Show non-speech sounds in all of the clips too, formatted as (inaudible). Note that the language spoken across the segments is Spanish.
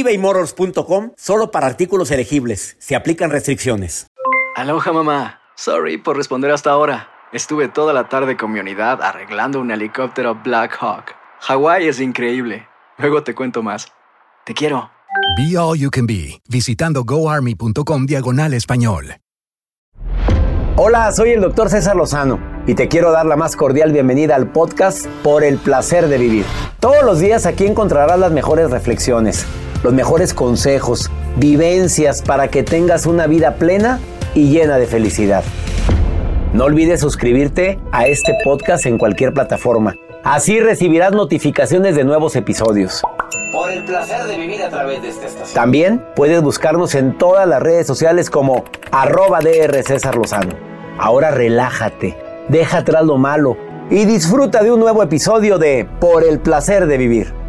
ebaymotors.com solo para artículos elegibles. Se aplican restricciones. Aloha mamá. Sorry por responder hasta ahora. Estuve toda la tarde con mi unidad arreglando un helicóptero Black Hawk. Hawái es increíble. Luego te cuento más. Te quiero. Be All You Can Be, visitando goarmy.com diagonal español. Hola, soy el doctor César Lozano y te quiero dar la más cordial bienvenida al podcast Por el Placer de Vivir. Todos los días aquí encontrarás las mejores reflexiones los mejores consejos, vivencias para que tengas una vida plena y llena de felicidad. No olvides suscribirte a este podcast en cualquier plataforma. Así recibirás notificaciones de nuevos episodios. Por el placer de vivir a través de esta estación. También puedes buscarnos en todas las redes sociales como arroba DR César Lozano. Ahora relájate, deja atrás lo malo y disfruta de un nuevo episodio de Por el placer de vivir.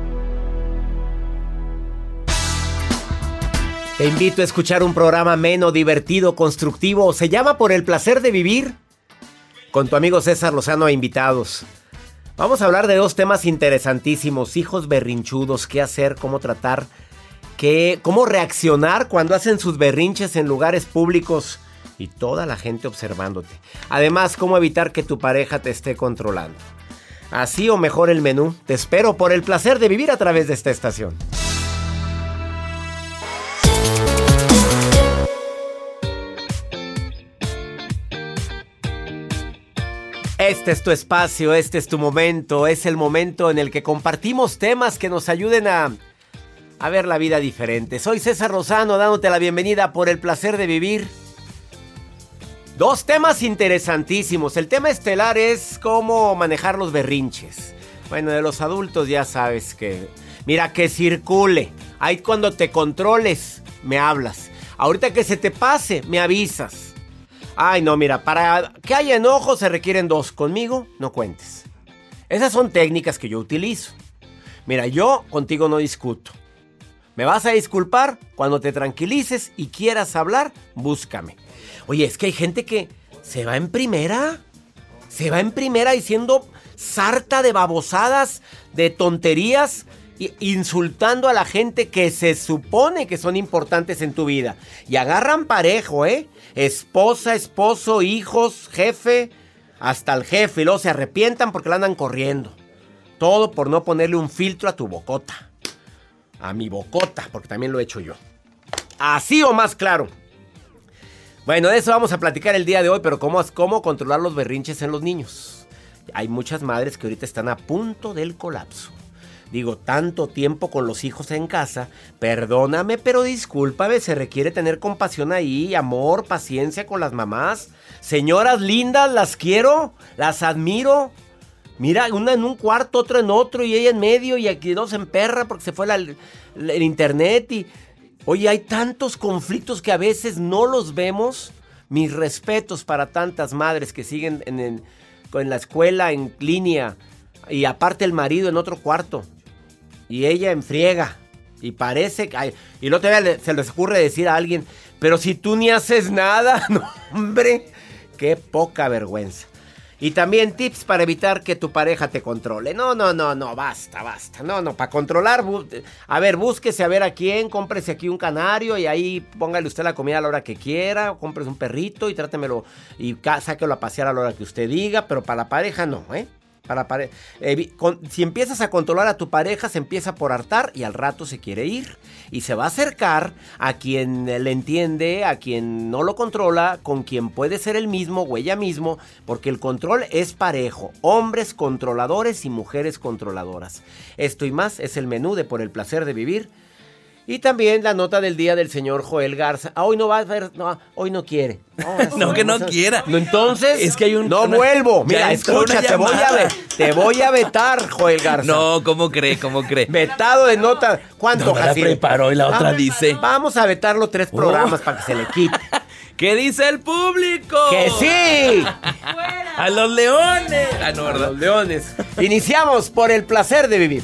Te invito a escuchar un programa menos divertido, constructivo. Se llama Por el placer de vivir. Con tu amigo César Lozano a invitados. Vamos a hablar de dos temas interesantísimos. Hijos berrinchudos, qué hacer, cómo tratar, qué, cómo reaccionar cuando hacen sus berrinches en lugares públicos y toda la gente observándote. Además, cómo evitar que tu pareja te esté controlando. Así o mejor el menú. Te espero por el placer de vivir a través de esta estación. Este es tu espacio, este es tu momento, es el momento en el que compartimos temas que nos ayuden a, a ver la vida diferente. Soy César Rosano dándote la bienvenida por el placer de vivir. Dos temas interesantísimos. El tema estelar es cómo manejar los berrinches. Bueno, de los adultos ya sabes que... Mira, que circule. Ahí cuando te controles, me hablas. Ahorita que se te pase, me avisas. Ay, no, mira, para que haya enojo se requieren dos. Conmigo, no cuentes. Esas son técnicas que yo utilizo. Mira, yo contigo no discuto. Me vas a disculpar cuando te tranquilices y quieras hablar, búscame. Oye, es que hay gente que se va en primera. Se va en primera diciendo sarta de babosadas, de tonterías, insultando a la gente que se supone que son importantes en tu vida. Y agarran parejo, ¿eh? esposa, esposo, hijos, jefe, hasta el jefe. Y luego se arrepientan porque la andan corriendo. Todo por no ponerle un filtro a tu bocota. A mi bocota, porque también lo he hecho yo. Así o más claro. Bueno, de eso vamos a platicar el día de hoy, pero cómo, cómo controlar los berrinches en los niños. Hay muchas madres que ahorita están a punto del colapso digo, tanto tiempo con los hijos en casa, perdóname, pero discúlpame, se requiere tener compasión ahí, amor, paciencia con las mamás. Señoras lindas, las quiero, las admiro. Mira, una en un cuarto, otra en otro, y ella en medio, y aquí dos en perra porque se fue el internet. Y, oye, hay tantos conflictos que a veces no los vemos. Mis respetos para tantas madres que siguen en, en la escuela en línea y aparte el marido en otro cuarto y ella enfriega. Y parece que... y no te se les ocurre decir a alguien, pero si tú ni haces nada, (laughs) no, hombre, qué poca vergüenza. Y también tips para evitar que tu pareja te controle. No, no, no, no, basta, basta. No, no, para controlar, a ver, búsquese a ver a quién, cómprese aquí un canario y ahí póngale usted la comida a la hora que quiera, o cómprese un perrito y trátemelo y sáquelo a pasear a la hora que usted diga, pero para la pareja no, ¿eh? Si empiezas a controlar a tu pareja, se empieza por hartar y al rato se quiere ir. Y se va a acercar a quien le entiende, a quien no lo controla, con quien puede ser el mismo o ella mismo, porque el control es parejo. Hombres controladores y mujeres controladoras. Esto y más es el menú de Por el placer de vivir y también la nota del día del señor Joel Garza. Ah, hoy no va a ver, no, hoy no quiere. No, (laughs) que no quiera. entonces, es que hay un. No vuelvo. Mira, escucha, te voy, a te voy a vetar, Joel Garza. No, ¿cómo cree? ¿Cómo cree? Vetado de nota. ¿Cuánto, no, la preparó y la otra dice. Vamos a vetarlo tres programas para que se le quite. (laughs) ¿Qué dice el público? ¡Que sí! ¡A los leones! Ah, no, A los leones. Iniciamos por el placer de vivir.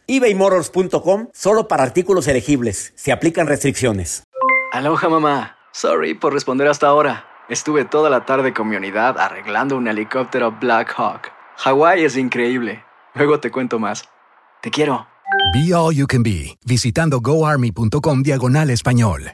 ebaymotors.com solo para artículos elegibles. Se aplican restricciones. Aloha mamá. Sorry por responder hasta ahora. Estuve toda la tarde con mi unidad arreglando un helicóptero Black Hawk. Hawái es increíble. Luego te cuento más. Te quiero. Be All You Can Be, visitando goarmy.com diagonal español.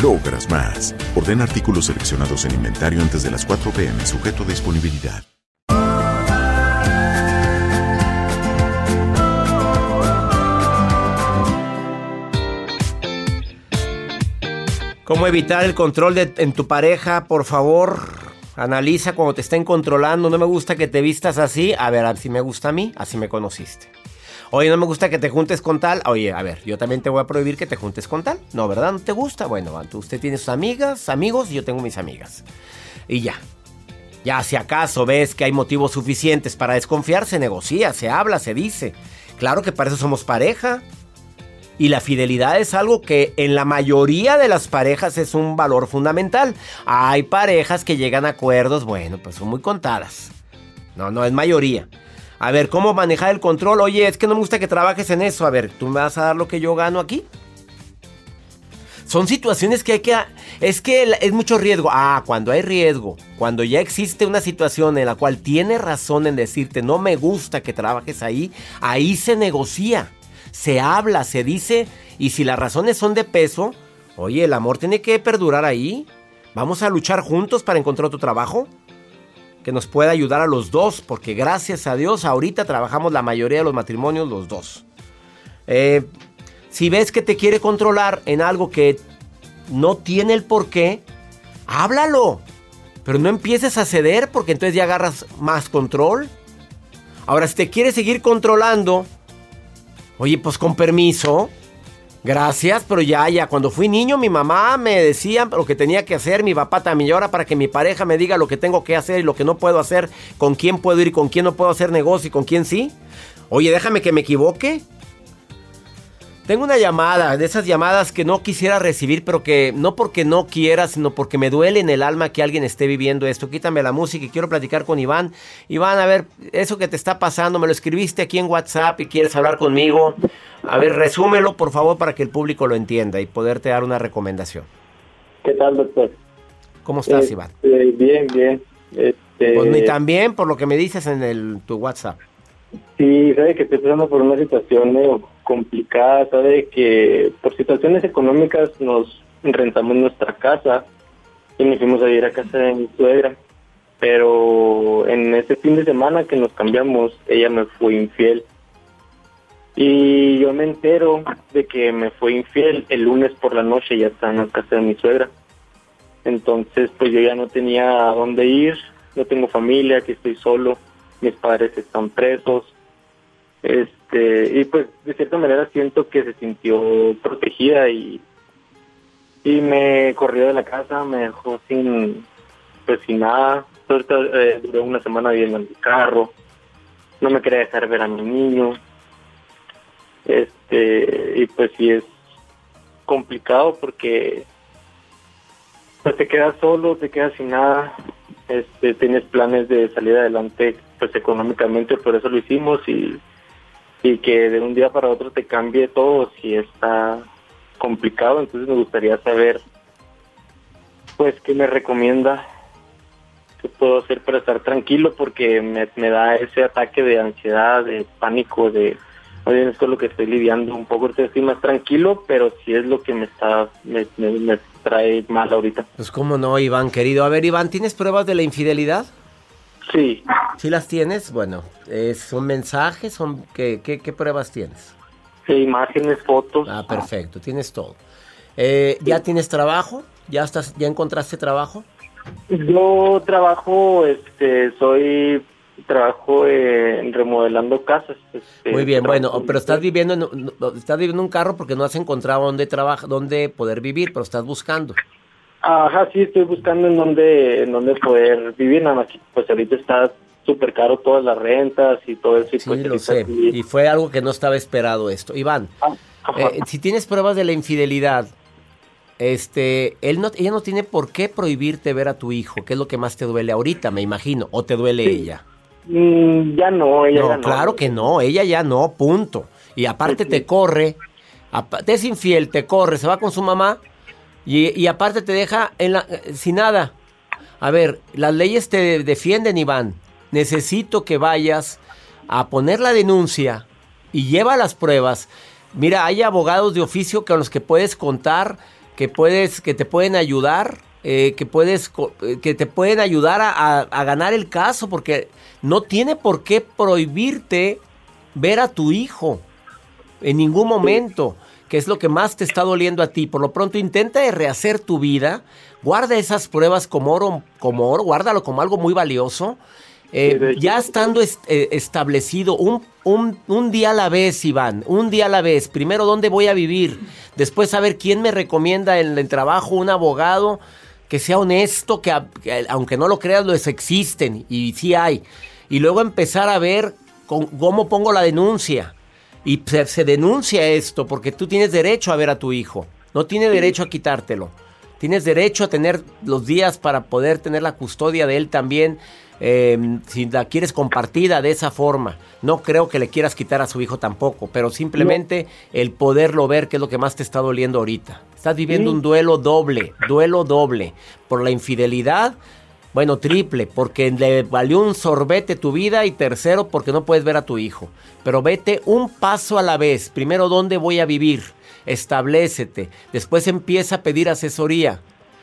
logras más. Orden artículos seleccionados en inventario antes de las 4 pm, sujeto a disponibilidad. ¿Cómo evitar el control de, en tu pareja? Por favor, analiza cuando te estén controlando. No me gusta que te vistas así. A ver, si me gusta a mí, así me conociste. Oye, no me gusta que te juntes con tal. Oye, a ver, yo también te voy a prohibir que te juntes con tal. No, ¿verdad? ¿No te gusta? Bueno, usted tiene sus amigas, amigos, y yo tengo mis amigas. Y ya. Ya, si acaso ves que hay motivos suficientes para desconfiar, se negocia, se habla, se dice. Claro que para eso somos pareja. Y la fidelidad es algo que en la mayoría de las parejas es un valor fundamental. Hay parejas que llegan a acuerdos, bueno, pues son muy contadas. No, no, es mayoría. A ver, ¿cómo manejar el control? Oye, es que no me gusta que trabajes en eso. A ver, ¿tú me vas a dar lo que yo gano aquí? Son situaciones que hay que... Es que es mucho riesgo. Ah, cuando hay riesgo, cuando ya existe una situación en la cual tiene razón en decirte no me gusta que trabajes ahí, ahí se negocia se habla, se dice, y si las razones son de peso, oye, el amor tiene que perdurar ahí. Vamos a luchar juntos para encontrar otro trabajo que nos pueda ayudar a los dos, porque gracias a Dios ahorita trabajamos la mayoría de los matrimonios los dos. Eh, si ves que te quiere controlar en algo que no tiene el por qué, háblalo. Pero no empieces a ceder porque entonces ya agarras más control. Ahora, si te quiere seguir controlando, Oye, pues con permiso. Gracias, pero ya, ya, cuando fui niño mi mamá me decía lo que tenía que hacer, mi papá también, y ahora para que mi pareja me diga lo que tengo que hacer y lo que no puedo hacer, con quién puedo ir con quién no puedo hacer negocio y con quién sí. Oye, déjame que me equivoque. Tengo una llamada, de esas llamadas que no quisiera recibir, pero que no porque no quiera, sino porque me duele en el alma que alguien esté viviendo esto. Quítame la música y quiero platicar con Iván. Iván, a ver, eso que te está pasando, me lo escribiste aquí en WhatsApp y quieres hablar conmigo. A ver, resúmelo, por favor, para que el público lo entienda y poderte dar una recomendación. ¿Qué tal, doctor? ¿Cómo estás, Este, Iván? Bien, bien. Este, Pues ni tan bien por lo que me dices en el, tu WhatsApp. Sí, sabe que estoy pasando por una situación medio complicada, sabe que por situaciones económicas nos rentamos nuestra casa y nos fuimos a ir a casa de mi suegra. Pero en ese fin de semana que nos cambiamos, ella me fue infiel. Y yo me entero de que me fue infiel el lunes por la noche, ya está en la casa de mi suegra. Entonces, pues yo ya no tenía a dónde ir, no tengo familia, que estoy solo, mis padres están presos. Este, y pues de cierta manera siento que se sintió protegida y y me corrió de la casa, me dejó sin pues sin nada. Ahorita eh, duré una semana viviendo en mi carro. no me quería dejar ver a mi niño. Este, y pues sí es complicado porque pues te quedas solo, te quedas sin nada, este, tienes planes de salir adelante pues económicamente, por eso lo hicimos y, y que de un día para otro te cambie todo, si está complicado, entonces me gustaría saber pues qué me recomienda, qué puedo hacer para estar tranquilo porque me, da ese ataque de ansiedad, de pánico, de oye, es con lo que estoy lidiando un poco, estoy más tranquilo, pero sí es lo que me está, me, me, me trae mal ahorita. Pues cómo no, Iván, querido. A ver, Iván, ¿tienes pruebas de la infidelidad? Sí, ¿Sí las tienes? Bueno, eh, ¿son mensajes? Son, ¿qué, qué, qué pruebas tienes? sí, imágenes, fotos. Ah, perfecto, tienes todo. Eh, ¿Ya tienes trabajo? ¿Ya estás, ya encontraste trabajo? Yo trabajo, este, soy, trabajo eh, remodelando casas. este, Muy bien, bueno, en- pero estás viviendo en, estás viviendo en un carro porque no has encontrado dónde trabajar, dónde poder vivir, pero estás buscando. Ajá, sí, estoy buscando en dónde, en dónde poder vivir, nada más que pues ahorita está súper caro todas las rentas y todo eso. Y Sí, pues, lo sé. Y fue algo que no estaba esperado esto. Iván, Ah, eh, si tienes pruebas de la infidelidad, este, él no, ella no tiene por qué prohibirte ver a tu hijo, que es lo que más te duele ahorita, me imagino, o te duele ella. Mm, ya no, ella ya No, claro que no, ella ya no, punto. Y aparte te corre, te es infiel, te corre, se va con su mamá y, aparte te deja en la, sin nada. A ver, las leyes te defienden, Iván. Necesito que vayas a poner la denuncia y lleva las pruebas. Mira, hay abogados de oficio con los que puedes contar, que puedes, que te pueden ayudar, eh, que puedes, eh, que te pueden ayudar a ganar el caso, porque no tiene por qué prohibirte ver a tu hijo en ningún momento, que es lo que más te está doliendo a ti. Por lo pronto intenta de rehacer tu vida, guarda esas pruebas como oro, como oro, guárdalo como algo muy valioso. Eh, ya estando est- eh, establecido un, un- un día a la vez, Iván, un día a la vez. Primero, ¿dónde voy a vivir? Después, saber quién me recomienda en el trabajo, un abogado que sea honesto, que aunque no lo creas, los existen y sí hay. Y luego empezar a ver con- cómo pongo la denuncia. Y se, se denuncia esto porque tú tienes derecho a ver a tu hijo. No tiene derecho a quitártelo. Tienes derecho a tener los días para poder tener la custodia de él también. eh, si la quieres compartida de esa forma. No creo que le quieras quitar a su hijo tampoco, pero simplemente el poderlo ver, que es lo que más te está doliendo ahorita. Estás viviendo Sí. un duelo doble, duelo doble. Por la infidelidad, bueno, triple, porque le valió un sorbete tu vida y tercero, porque no puedes ver a tu hijo. Pero vete un paso a la vez. Primero, ¿dónde voy a vivir? Establecete. Después empieza a pedir asesoría.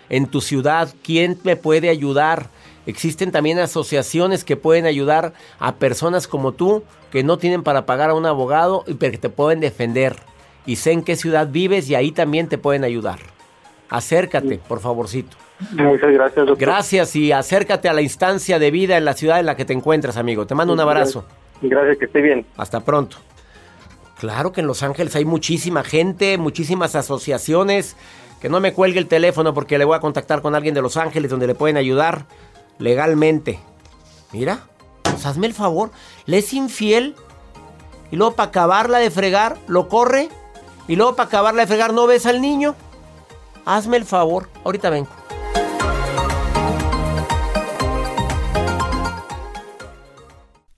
En tu ciudad, ¿quién me puede ayudar? Existen también asociaciones que pueden ayudar a personas como tú que no tienen para pagar a un abogado y pero que te pueden defender. Y sé en qué ciudad vives y ahí también te pueden ayudar. Acércate, por favorcito. Muchas gracias, doctor. Gracias y acércate a la instancia de vida en la ciudad en la que te encuentras, amigo. Te mando un abrazo. Gracias, que esté bien. Hasta pronto. Claro que en Los Ángeles hay muchísima gente, muchísimas asociaciones. Que no me cuelgue el teléfono porque le voy a contactar con alguien de Los Ángeles donde le pueden ayudar legalmente. Mira, pues hazme el favor. Le es infiel y luego para acabarla de fregar lo corre y luego para acabarla de fregar no ves al niño. Hazme el favor. Ahorita vengo.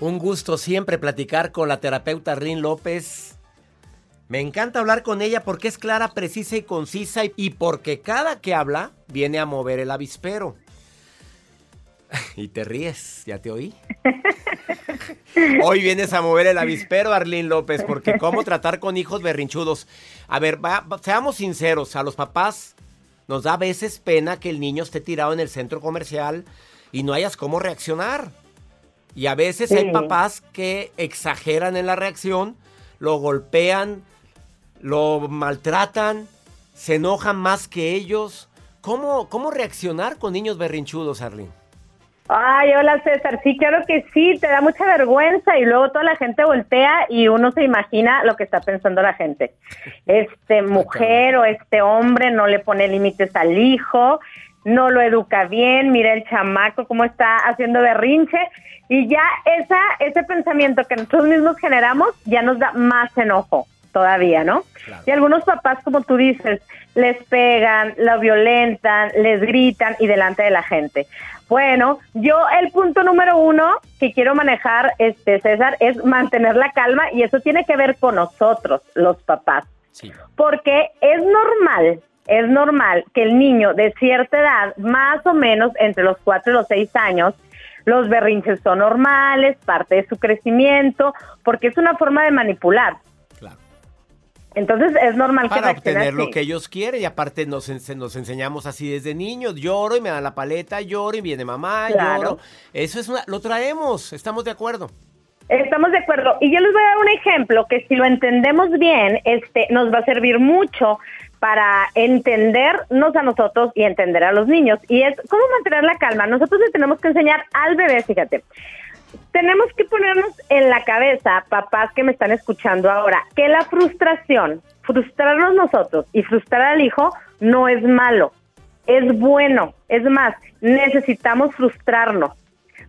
Un gusto siempre platicar con la terapeuta Rin López. Me encanta hablar con ella porque es clara, precisa y concisa y- porque cada que habla viene a mover el avispero. (laughs) Y te ríes, ya te oí. (laughs) Hoy vienes a mover el avispero, Arlín López, porque cómo tratar con hijos berrinchudos. A ver, va- seamos sinceros, a los papás nos da a veces pena que el niño esté tirado en el centro comercial y no hayas cómo reaccionar. Y a veces hay papás que exageran en la reacción, lo golpean, lo maltratan, se enojan más que ellos. ¿Cómo, cómo reaccionar con niños berrinchudos, Arlene? Ay, hola César, sí, claro que sí, te da mucha vergüenza y luego toda la gente voltea y uno se imagina lo que está pensando la gente. Este mujer o este hombre no le pone límites al hijo, no lo educa bien, mira el chamaco cómo está haciendo berrinche y ya esa ese pensamiento que nosotros mismos generamos ya nos da más enojo todavía, ¿no? Y algunos papás, como tú dices, les pegan, lo violentan, les gritan y delante de la gente. Bueno, yo el punto número uno que quiero manejar, este César, es mantener la calma y eso tiene que ver con nosotros, los papás. Porque es normal, es normal que el niño de cierta edad, más o menos entre los cuatro y los seis años, los berrinches son normales, parte de su crecimiento, porque es una forma de manipular. Entonces es normal que Para reaccione obtener lo que ellos quieren y aparte nos, nos enseñamos así desde niños. Lloro y me dan la paleta, lloro y viene mamá, Claro. lloro. Eso es una, lo traemos, estamos de acuerdo. Estamos de acuerdo. Y yo les voy a dar un ejemplo que si lo entendemos bien, este, nos va a servir mucho para entendernos a nosotros y entender a los niños. Y es cómo mantener la calma. Nosotros le tenemos que enseñar al bebé, fíjate. Tenemos que ponernos en la cabeza, papás que me están escuchando ahora, que la frustración, frustrarnos nosotros y frustrar al hijo no es malo, es bueno. Es más, necesitamos frustrarnos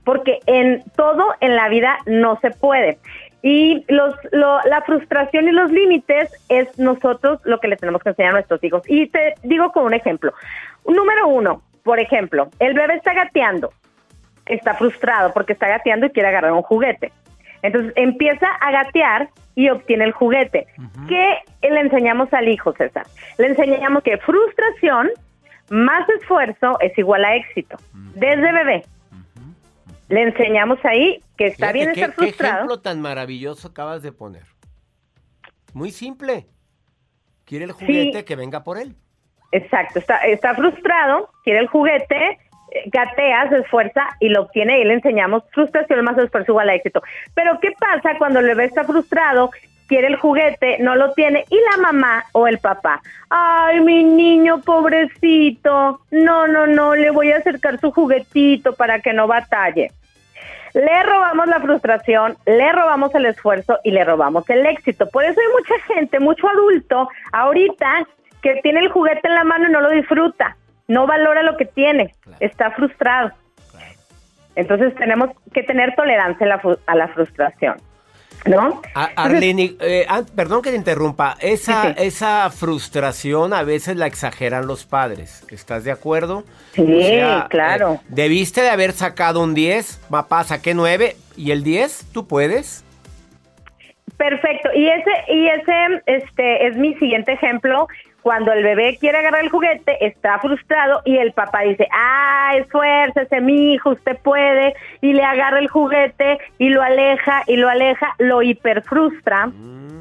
porque en todo en la vida no se puede. Y los, lo- la frustración y los límites es nosotros lo que le tenemos que enseñar a nuestros hijos. Y te digo con un ejemplo. Número uno, por ejemplo, el bebé está gateando, está frustrado porque está gateando y quiere agarrar un juguete. Entonces empieza a gatear y obtiene el juguete. ¿Qué le enseñamos al hijo, César? Le enseñamos que frustración más esfuerzo es igual a éxito. Desde bebé. Le enseñamos ahí que está Fíjate bien qué, estar qué frustrado. ejemplo tan maravilloso acabas de poner. Muy simple. Quiere el juguete que venga por él. Exacto, está, está frustrado, quiere el juguete, eh, gatea, se esfuerza y lo obtiene y le enseñamos frustración más esfuerzo igual a éxito. Pero ¿qué pasa cuando el bebé está frustrado, quiere el juguete, no lo tiene y la mamá o el papá? Ay, mi niño pobrecito, no, no, no, le voy a acercar su juguetito para que no batalle. Le robamos la frustración, le robamos el esfuerzo y le robamos el éxito. Por eso hay mucha gente, mucho adulto ahorita que tiene el juguete en la mano y no lo disfruta, no valora lo que tiene, está frustrado. Entonces tenemos que tener tolerancia a la, fru- a la frustración, ¿no? Arlene, eh, an- perdón que te interrumpa. Esa, esa frustración a veces la exageran los padres. ¿Estás de acuerdo? Sí, claro. eh, debiste de haber sacado un 10. Papá, saqué 9. ¿Y el 10? ¿Tú puedes? Perfecto. Y ese, y ese, este, es mi siguiente ejemplo. Cuando el bebé quiere agarrar el juguete, está frustrado y el papá dice, ah, esfuércese, mi hijo, usted puede, y le agarra el juguete y lo aleja y lo aleja, lo hiperfrustra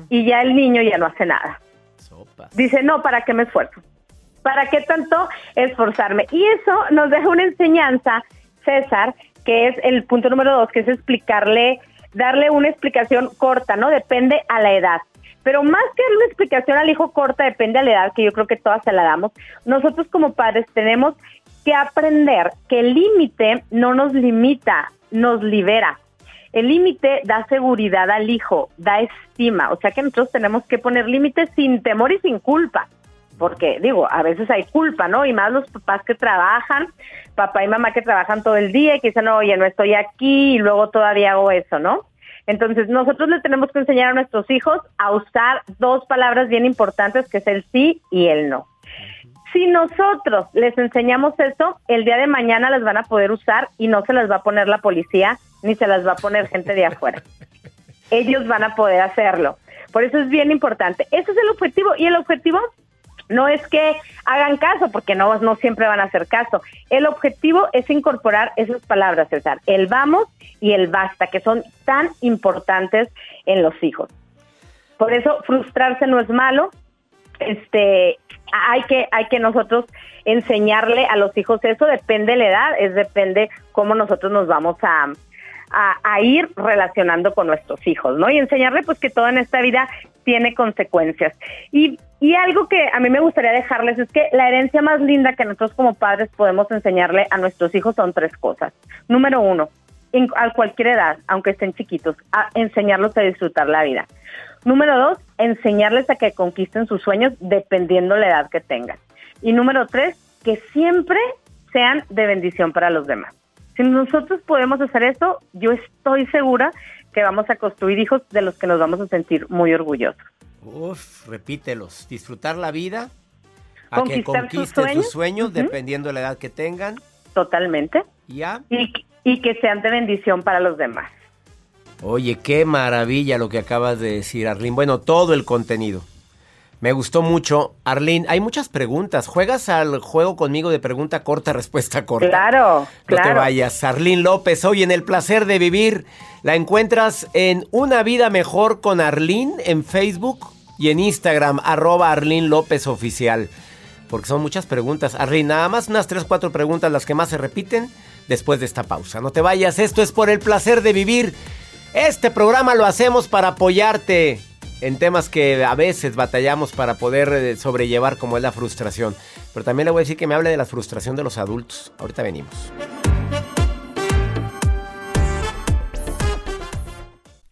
y ya el niño ya no hace nada. Dice, no, ¿para qué me esfuerzo? ¿Para qué tanto esforzarme? Y eso nos deja una enseñanza, César, que es el punto número dos, que es explicarle, darle una explicación corta, ¿no? Depende a la edad. Pero más que darle una explicación al hijo corta, depende a la edad, que yo creo que todas se la damos, nosotros como padres tenemos que aprender que el límite no nos limita, nos libera. El límite da seguridad al hijo, da estima, o sea que nosotros tenemos que poner límites sin temor y sin culpa, porque digo, a veces hay culpa, ¿no? Y más los papás que trabajan, papá y mamá que trabajan todo el día y que dicen, oye, no estoy aquí y luego todavía hago eso, ¿no? Entonces, nosotros le tenemos que enseñar a nuestros hijos a usar dos palabras bien importantes, que es el sí y el no. Si nosotros les enseñamos eso, el día de mañana las van a poder usar y no se las va a poner la policía ni se las va a poner gente de afuera. (laughs) Ellos van a poder hacerlo. Por eso es bien importante. Ese es el objetivo. Y el objetivo no es que hagan caso, porque no, siempre van a hacer caso. El objetivo es incorporar esas palabras, César, el vamos y el basta, que son tan importantes en los hijos. Por eso frustrarse no es malo, este hay que hay que nosotros enseñarle a los hijos eso depende de la edad es depende cómo nosotros nos vamos a, a, ir relacionando con nuestros hijos, ¿no? Y enseñarle pues que todo en esta vida tiene consecuencias. Y, y algo que a mí me gustaría dejarles es que la herencia más linda que nosotros como padres podemos enseñarle a nuestros hijos son tres cosas. Número uno, a cualquier edad, aunque estén chiquitos, a enseñarlos a disfrutar la vida. Número dos, enseñarles a que conquisten sus sueños dependiendo la edad que tengan. Y número tres, que siempre sean de bendición para los demás. Si nosotros podemos hacer eso, yo estoy segura que vamos a construir hijos de los que nos vamos a sentir muy orgullosos. Uf, repítelos. Disfrutar la vida, a que conquisten sus sueños, dependiendo de la edad que tengan. Totalmente. ¿Ya? Y, y que sean de bendición para los demás. Oye, qué maravilla lo que acabas de decir, Arlene. Bueno, todo el contenido. Me gustó mucho. Arlene, hay muchas preguntas. ¿Juegas al juego conmigo de pregunta corta, (laughs) respuesta corta? Claro, claro. No te vayas. Arlene López, hoy en El Placer de Vivir. La encuentras en Una Vida Mejor con Arlene en Facebook y en Instagram, arroba Arlene López Oficial. Porque son muchas preguntas. Arlene, nada más unas tres, cuatro preguntas las que más se repiten después de esta pausa. No te vayas, esto es por El Placer de Vivir. Este programa lo hacemos para apoyarte en temas que a veces batallamos para poder eh, sobrellevar como es la frustración. Pero también le voy a decir que me hable de la frustración de los adultos. Ahorita venimos.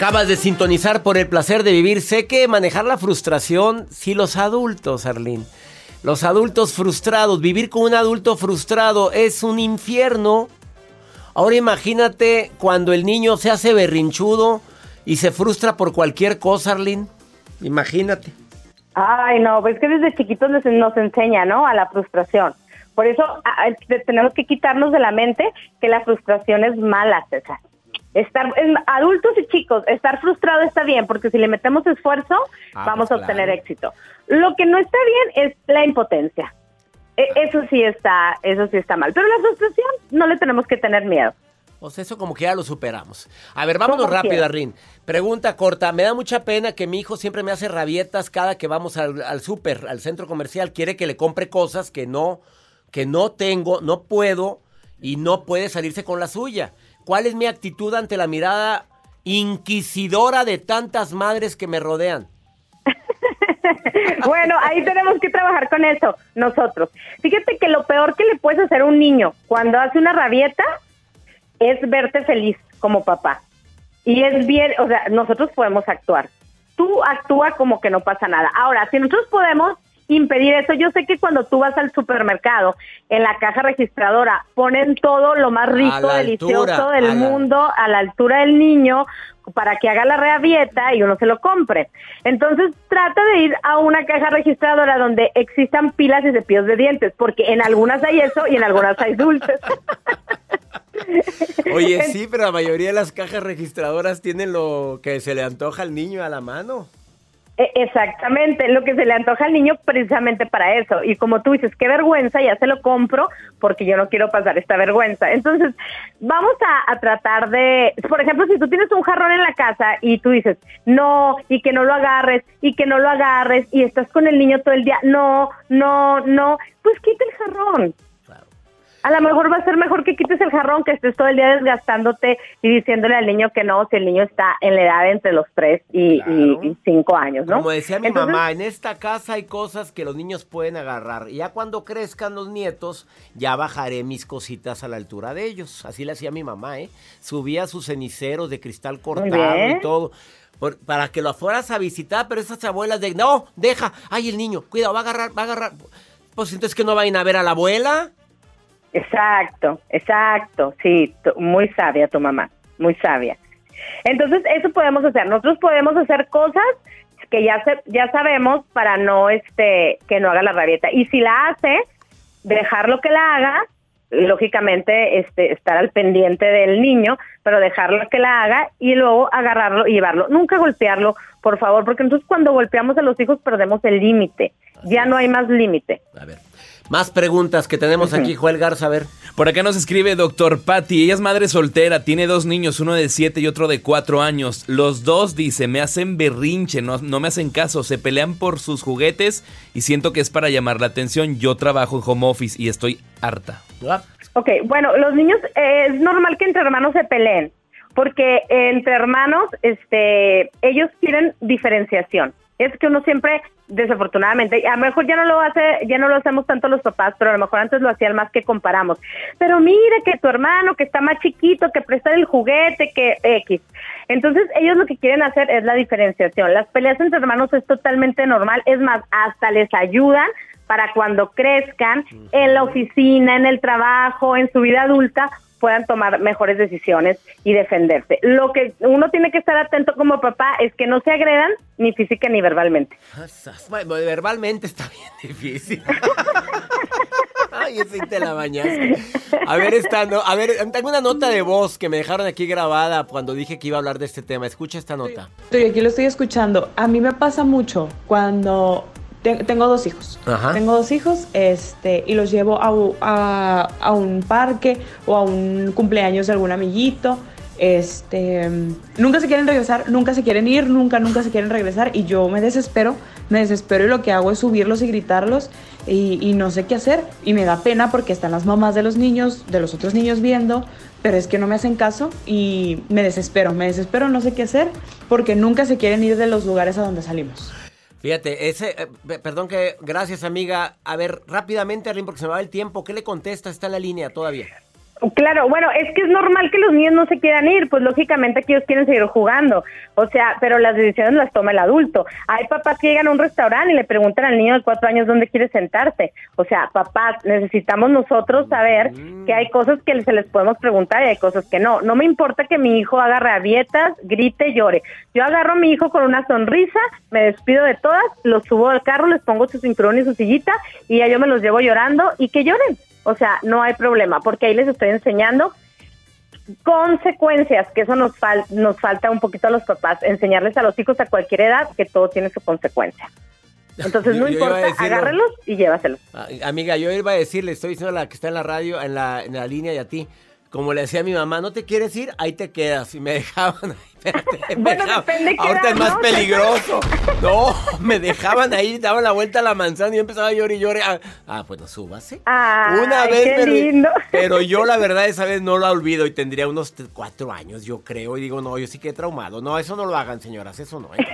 Acabas de sintonizar por el placer de vivir. Sé que manejar la frustración, si los adultos, Arlene, los adultos frustrados, vivir con un adulto frustrado es un infierno. Ahora imagínate cuando el niño se hace berrinchudo y se frustra por cualquier cosa, Arlene. Imagínate. Ay, no, pues que desde chiquitos nos enseña, ¿no? A la frustración. Por eso tenemos que quitarnos de la mente que la frustración es mala, César. Estar, es- adultos y chicos, estar frustrado está bien, porque si le metemos esfuerzo, Ah, vamos pues a obtener claro. éxito. Lo que no está bien es la impotencia. E- Eso sí está, eso sí está mal. Pero la frustración no le tenemos que tener miedo. Pues eso como que ya lo superamos. A ver, vámonos rápido. Arlene. Pregunta corta. Me da mucha pena que mi hijo siempre me hace rabietas cada que vamos al, al súper, al centro comercial. Quiere que le compre cosas que no, que no tengo, no puedo y no puede salirse con la suya. ¿Cuál es mi actitud ante la mirada inquisidora de tantas madres que me rodean? (laughs) Bueno, ahí tenemos que trabajar con eso, nosotros. Fíjate que lo peor que le puedes hacer a un niño cuando hace una rabieta es verte feliz como papá. Y es bien, o sea, nosotros podemos actuar. Tú actúa como que no pasa nada. Ahora, si nosotros podemos impedir eso, yo sé que cuando tú vas al supermercado, en la caja registradora, ponen todo lo más rico, delicioso altura, del a la- mundo a la altura del niño para que haga la rabieta y uno se lo compre. Entonces trata de ir a una caja registradora donde existan pilas y cepillos de dientes, porque en algunas hay eso y en algunas hay dulces. (laughs) Oye, sí, pero la mayoría de las cajas registradoras tienen lo que se le antoja al niño a la mano. E- Exactamente, lo que se le antoja al niño precisamente para eso. Y como tú dices, qué vergüenza, ya se lo compro porque yo no quiero pasar esta vergüenza. Entonces, vamos a, a tratar de, por ejemplo, si tú tienes un jarrón en la casa y tú dices, no, y que no lo agarres, y que no lo agarres, y estás con el niño todo el día, no, no, no, pues quita el jarrón. A lo mejor va a ser mejor que quites el jarrón, que estés todo el día desgastándote y diciéndole al niño que no, si el niño está en la edad entre los 3 y, y, 5 años, ¿no? Como decía mi Entonces, mamá, en esta casa hay cosas que los niños pueden agarrar. Y ya cuando crezcan los nietos, ya bajaré mis cositas a la altura de ellos. Así le hacía mi mamá, ¿eh? Subía sus ceniceros de cristal cortado y todo. por- para que lo fueras a visitar, pero esas abuelas de, no, deja, ay, el niño, cuidado, va a agarrar, va a agarrar. Pues entonces que no vayan a ver a la abuela. Exacto, exacto, sí, muy sabia tu mamá, muy sabia. Entonces, eso podemos hacer. Nosotros podemos hacer cosas que ya se, ya sabemos para no este que no haga la rabieta. Y si la hace, dejarlo que la haga, lógicamente este estar al pendiente del niño, pero dejarlo que la haga y luego agarrarlo y llevarlo. Nunca golpearlo, por favor, porque entonces cuando golpeamos a los hijos perdemos el límite. Ya no hay más límite. Más preguntas que tenemos aquí, Joel Garza, a ver. Por acá nos escribe doctor Patty. Ella es madre soltera, tiene dos niños, uno de 7 y otro de 4 años. Los dos, dice, me hacen berrinche, no, no me hacen caso, se pelean por sus juguetes y siento que es para llamar la atención. Yo trabajo en home office y estoy harta. Ok, bueno, los niños eh, es normal que entre hermanos se peleen, porque entre hermanos, este, ellos quieren diferenciación. Es que uno siempre, desafortunadamente, a lo mejor ya no lo hace, ya no lo hacemos tanto los papás, pero a lo mejor antes lo hacían más que comparamos. Pero mira que tu hermano que está más chiquito, que prestar el juguete, que X. Entonces ellos lo que quieren hacer es la diferenciación. Las peleas entre hermanos es totalmente normal, es más, hasta les ayudan para cuando crezcan en la oficina, en el trabajo, en su vida adulta, puedan tomar mejores decisiones y defenderse. Lo que uno tiene que estar atento como papá es que no se agredan ni física ni verbalmente. Bueno, verbalmente está bien difícil. (laughs) Ay, ese te la bañaste. A ver, esta no, a ver, tengo una nota de voz que me dejaron aquí grabada cuando dije que iba a hablar de este tema. Escucha esta nota. Estoy aquí, lo estoy escuchando. A mí me pasa mucho cuando te- tengo dos hijos. Ajá. Tengo dos hijos este, y los llevo a, a- a un parque o a un cumpleaños de algún amiguito. Este, nunca se quieren regresar, nunca se quieren ir, nunca, nunca se quieren regresar y yo me desespero me desespero y lo que hago es subirlos y gritarlos y, y no sé qué hacer. Y me da pena porque están las mamás de los niños, de los otros niños viendo, pero es que no me hacen caso y me desespero, me desespero, no sé qué hacer porque nunca se quieren ir de los lugares a donde salimos. Fíjate, ese, eh, perdón que, gracias amiga. A ver, rápidamente, Arlene, porque se me va el tiempo. ¿Qué le contesta? Está en la línea todavía. Claro, bueno, es que es normal que los niños no se quieran ir, pues lógicamente que ellos quieren seguir jugando, o sea, pero las decisiones las toma el adulto. Hay papás que llegan a un restaurante y le preguntan al niño de cuatro años dónde quiere sentarse. O sea, papás, necesitamos nosotros saber que hay cosas que se les podemos preguntar y hay cosas que no. No me importa que mi hijo haga rabietas, grite, llore. Yo agarro a mi hijo con una sonrisa, me despido de todas, los subo al carro, les pongo su cinturón y su sillita y ya yo me los llevo llorando y que lloren. O sea, no hay problema, porque ahí les estoy enseñando consecuencias, que eso nos, fal nos falta un poquito a los papás, enseñarles a los hijos a cualquier edad que todo tiene su consecuencia. (laughs) Entonces no importa, agárrelos y llévaselos. Ah, amiga, yo iba a decirle, estoy diciendo a la que está en la radio, en la, en la línea y a ti, como le decía a mi mamá, no te quieres ir, ahí te quedas. Y me (laughs) dejaban Espérate, (laughs) bueno, depende Ahorita es más peligroso. (laughs) No, me dejaban ahí, daban la vuelta a la manzana y yo empezaba a llorar y llorar. Ah, bueno, súbase. Una vez qué lindo. (laughs) Pero yo la verdad esa vez no la olvido y tendría unos cuatro años, yo creo. Y digo, no, yo sí que he traumado. No, eso no lo hagan, señoras, eso no. ¿eh?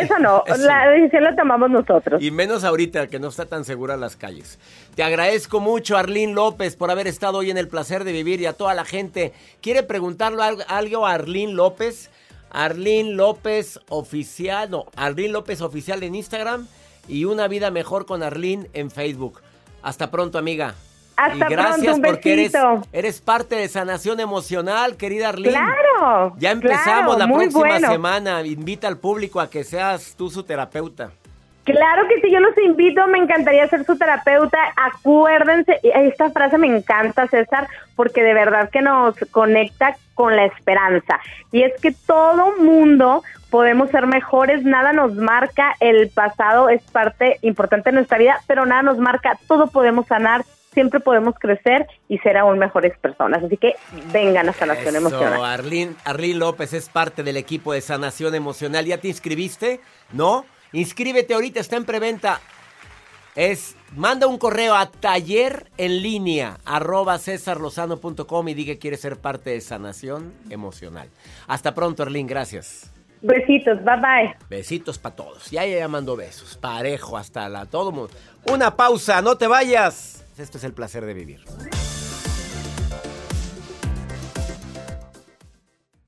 eso no, la decisión la tomamos nosotros. Y menos ahorita, que no está tan segura las calles. Te agradezco mucho, Arlín López, por haber estado hoy en el placer de vivir y a toda la gente. ¿Quiere preguntarle algo a Arlín López? Arlín López Oficial, no, Arlín López Oficial en Instagram y Una Vida Mejor con Arlín en Facebook. Hasta pronto, amiga. Hasta y gracias pronto, un porque eres, parte de sanación emocional, querida Arlín. Claro. Ya empezamos claro, la próxima bueno. semana. Invita al público a que seas tú su terapeuta. Claro que sí, yo los invito, me encantaría ser su terapeuta. Acuérdense, esta frase me encanta, César, porque de verdad que nos conecta con la esperanza. Y es que todo mundo podemos ser mejores, nada nos marca, el pasado es parte importante de nuestra vida, pero nada nos marca, todo podemos sanar, siempre podemos crecer y ser aún mejores personas. Así que vengan a Sanación Eso, Emocional. Arlín, Arlín López es parte del equipo de sanación emocional. ¿Ya te inscribiste? ¿No? Inscríbete ahorita, está en preventa. Es, manda un correo a taller en línea arroba y diga que quieres ser parte de sanación emocional. Hasta pronto, Arlín, gracias. Besitos, bye bye. Besitos para todos. Ya ya mando besos. Parejo hasta la todo mundo. Una pausa, no te vayas. Esto es el placer de vivir.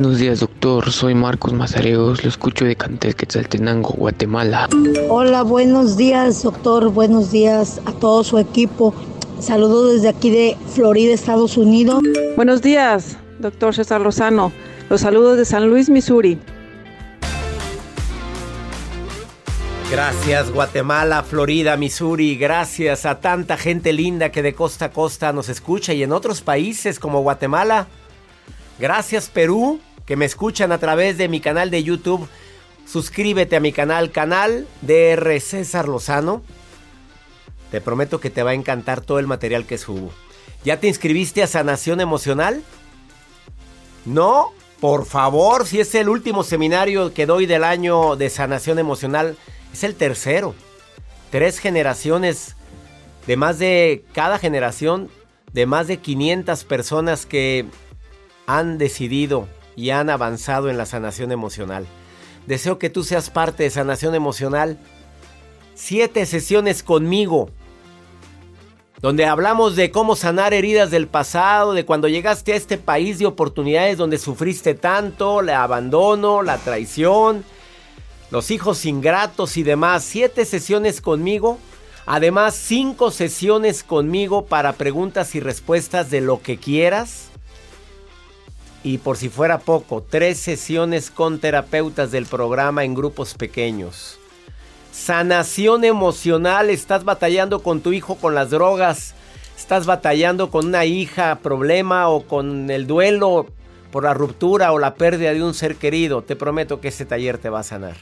Buenos días, doctor. Soy Marcos Mazareos. Lo escucho de Cantel Quetzaltenango, Guatemala. Hola, buenos días, doctor. Buenos días a todo su equipo. Saludos desde aquí de Florida, Estados Unidos. Buenos días, doctor César Lozano. Los saludos de San Luis, Missouri. Gracias Guatemala, Florida, Missouri. Gracias a tanta gente linda que de costa a costa nos escucha y en otros países como Guatemala. Gracias Perú, que me escuchan a través de mi canal de YouTube. Suscríbete a mi canal, canal DR César Lozano. Te prometo que te va a encantar todo el material que subo. ¿Ya te inscribiste a Sanación Emocional? No, por favor, si es el último seminario que doy del año de sanación emocional, es el tercero. Tres generaciones de más de cada generación, de más de 500 personas que han decidido y han avanzado en la sanación emocional. Deseo que tú seas parte de sanación emocional. Siete sesiones conmigo donde hablamos de cómo sanar heridas del pasado, de cuando llegaste a este país de oportunidades donde sufriste tanto, el abandono, la traición, los hijos ingratos y demás. Siete sesiones conmigo. Además, cinco sesiones conmigo para preguntas y respuestas de lo que quieras. Y por si fuera poco, tres sesiones con terapeutas del programa en grupos pequeños. Sanación emocional, estás batallando con tu hijo con las drogas, estás batallando con una hija problema o con el duelo por la ruptura o la pérdida de un ser querido. Te prometo que este taller te va a sanar.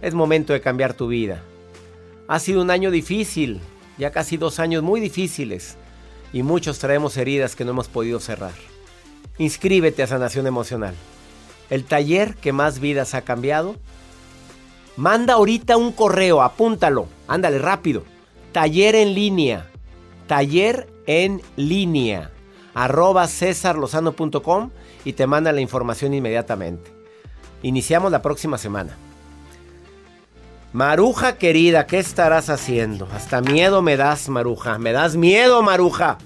Es momento de cambiar tu vida. Ha sido un año difícil, ya casi dos años muy difíciles y muchos traemos heridas que no hemos podido cerrar. Inscríbete a Sanación Emocional. El taller que más vidas ha cambiado. Manda ahorita un correo, apúntalo, ándale rápido. Taller en línea. Taller en línea. Arroba cesarlozano.com y te manda la información inmediatamente. Iniciamos la próxima semana. Maruja querida, ¿qué estarás haciendo? Hasta miedo me das, Maruja. Me das miedo, Maruja.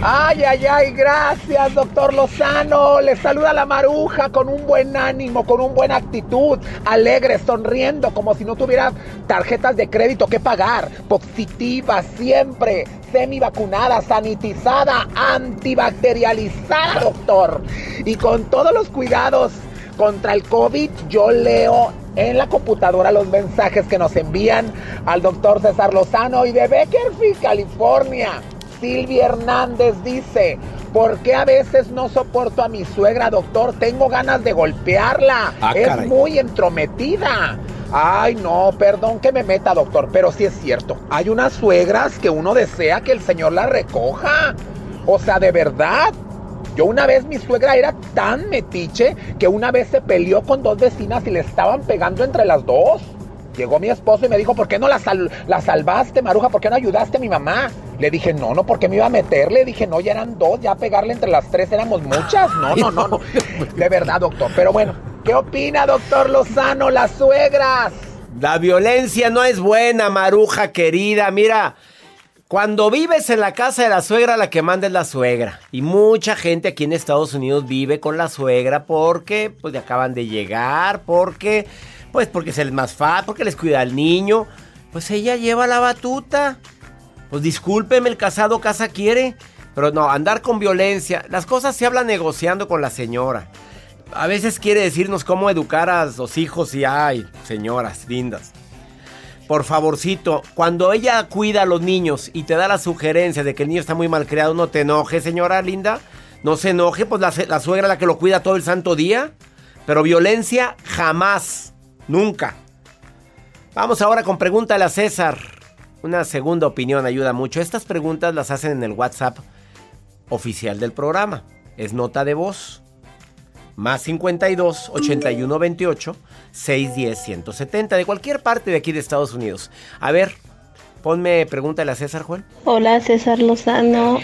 Ay, ay, ay, gracias, doctor Lozano. Le saluda la maruja con un buen ánimo, con una buena actitud, alegre, sonriendo, como si no tuviera tarjetas de crédito que pagar. Positiva siempre, semi vacunada, sanitizada, antibacterializada, doctor. Y con todos los cuidados contra el COVID, yo leo en la computadora los mensajes que nos envían al doctor César Lozano y de Beckerfield, California. Silvia Hernández dice, ¿por qué a veces no soporto a mi suegra, doctor? Tengo ganas de golpearla. Ah, es caray. muy entrometida. Ay, no, perdón que me meta, doctor, pero sí es cierto. Hay unas suegras que uno desea que el Señor la recoja. O sea, de verdad. Yo una vez mi suegra era tan metiche que una vez se peleó con dos vecinas y le estaban pegando entre las dos. Llegó mi esposo y me dijo, ¿por qué no la, sal- la salvaste, Maruja? ¿Por qué no ayudaste a mi mamá? Le dije, no, no, porque me iba a meter. Le dije, no, ya eran dos, ya pegarle entre las tres éramos muchas. No, no, no, no. De verdad, doctor. Pero bueno, ¿qué opina, doctor Lozano, las suegras? La violencia no es buena, Maruja querida. Mira, cuando vives en la casa de la suegra, la que manda es la suegra. Y mucha gente aquí en Estados Unidos vive con la suegra porque pues acaban de llegar, porque pues porque es el más fácil, porque les cuida al niño. Pues ella lleva la batuta. Pues discúlpeme, el casado casa quiere. Pero no, andar con violencia. Las cosas se hablan negociando con la señora. A veces quiere decirnos cómo educar a los hijos y ay, señoras lindas. Por favorcito, cuando ella cuida a los niños y te da la sugerencia de que el niño está muy mal criado, no te enojes, señora linda. No se enoje, pues la, la suegra la que lo cuida todo el santo día. Pero violencia jamás, nunca. Vamos ahora con pregúntale a César. Una segunda opinión ayuda mucho. Estas preguntas las hacen en el WhatsApp oficial del programa. Es nota de voz. Más 52 81 28 610 170 de cualquier parte de aquí de Estados Unidos. A ver, ponme pregúntale a César Juan. Hola César Lozano,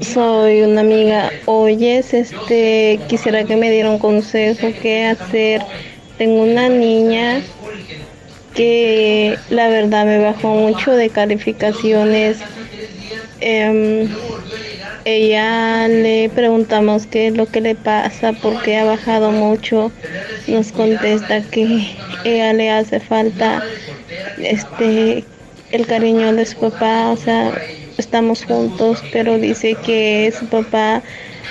soy una amiga. Oyes, este, quisiera que me diera un consejo qué hacer. Tengo una niña que la verdad me bajó mucho de calificaciones. Em, ella le preguntamos qué es lo que le pasa, porque ha bajado mucho. Nos contesta que ella le hace falta este el cariño de su papá, o sea, estamos juntos, pero dice que su papá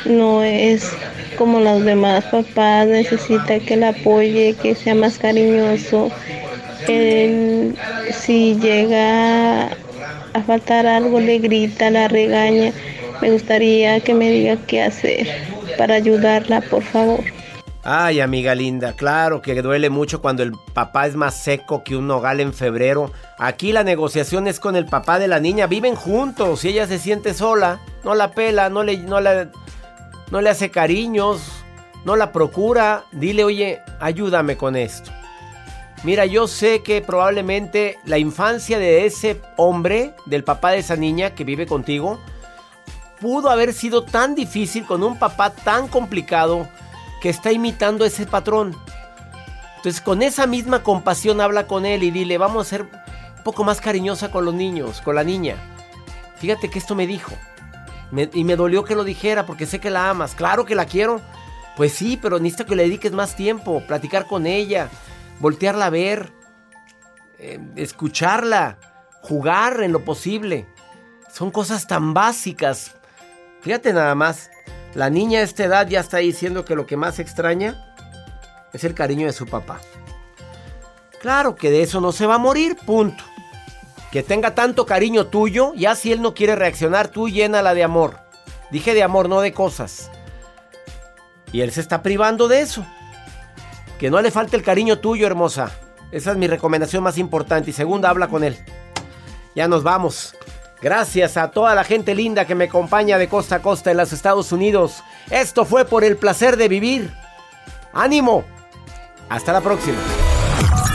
no es como los demás papás, necesita que la apoye, que sea más cariñoso. Él, si llega a faltar algo, le grita, la regaña. Me gustaría que me diga qué hacer para ayudarla, por favor. Ay, amiga linda, claro que duele mucho cuando el papá es más seco que un nogal en febrero. Aquí la negociación es con el papá de la niña, viven juntos y ella se siente sola, no la pela, no le, no no le hace cariños, no la procura. Dile, oye, ayúdame con esto. Mira, yo sé que probablemente la infancia de ese hombre, del papá de esa niña que vive contigo, pudo haber sido tan difícil con un papá tan complicado que está imitando ese patrón. Entonces con esa misma compasión habla con él y dile, vamos a ser un poco más cariñosa con los niños, con la niña. Fíjate que esto me dijo. Y me dolió que lo dijera porque sé que la amas. Claro que la quiero. Pues sí, pero necesito que le dediques más tiempo, platicar con ella, voltearla a ver, eh, escucharla, jugar en lo posible. Son cosas tan básicas. Fíjate nada más. La niña a esta edad ya está diciendo que lo que más extraña es el cariño de su papá. Claro que de eso no se va a morir, punto. Que tenga tanto cariño tuyo, ya si él no quiere reaccionar, tú llénala de amor. Dije de amor, no de cosas. Y él se está privando de eso. Que no le falte el cariño tuyo, hermosa. Esa es mi recomendación más importante. Y segunda, habla con él. Ya nos vamos. Gracias a toda la gente linda que me acompaña de costa a costa en los Estados Unidos. Esto fue por el placer de vivir. ¡Ánimo! Hasta la próxima.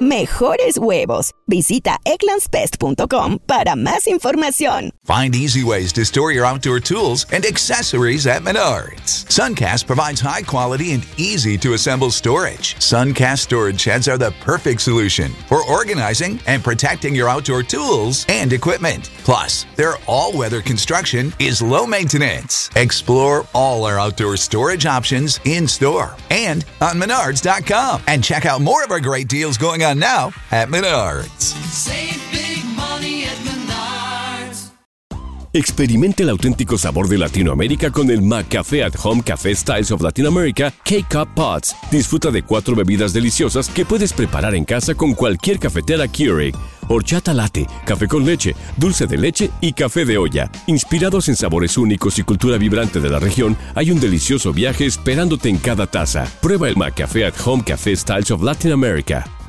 mejores huevos. Visita eclanspest.com para más información. Find easy ways to store your outdoor tools and accessories at Menards. Suncast provides high quality and easy to assemble storage. Suncast storage sheds are the perfect solution for organizing and protecting your outdoor tools and equipment. Plus, their all-weather construction is low maintenance. Explore all our outdoor storage options in store and on menards.com and check out more of our great deals going on now at Menards. Save big money at Menards. Experimente el auténtico sabor de Latinoamérica con el McCafé at Home Café Styles of Latin America K-Cup Pots. Disfruta de cuatro bebidas deliciosas que puedes preparar en casa con cualquier cafetera Keurig. Horchata latte, café con leche, dulce de leche y café de olla. Inspirados en sabores únicos y cultura vibrante de la región, hay un delicioso viaje esperándote en cada taza. Prueba el McCafé at Home Café Styles of Latin America.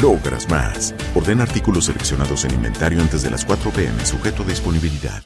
logras más. Orden artículos seleccionados en inventario antes de las 4 pm, sujeto a disponibilidad.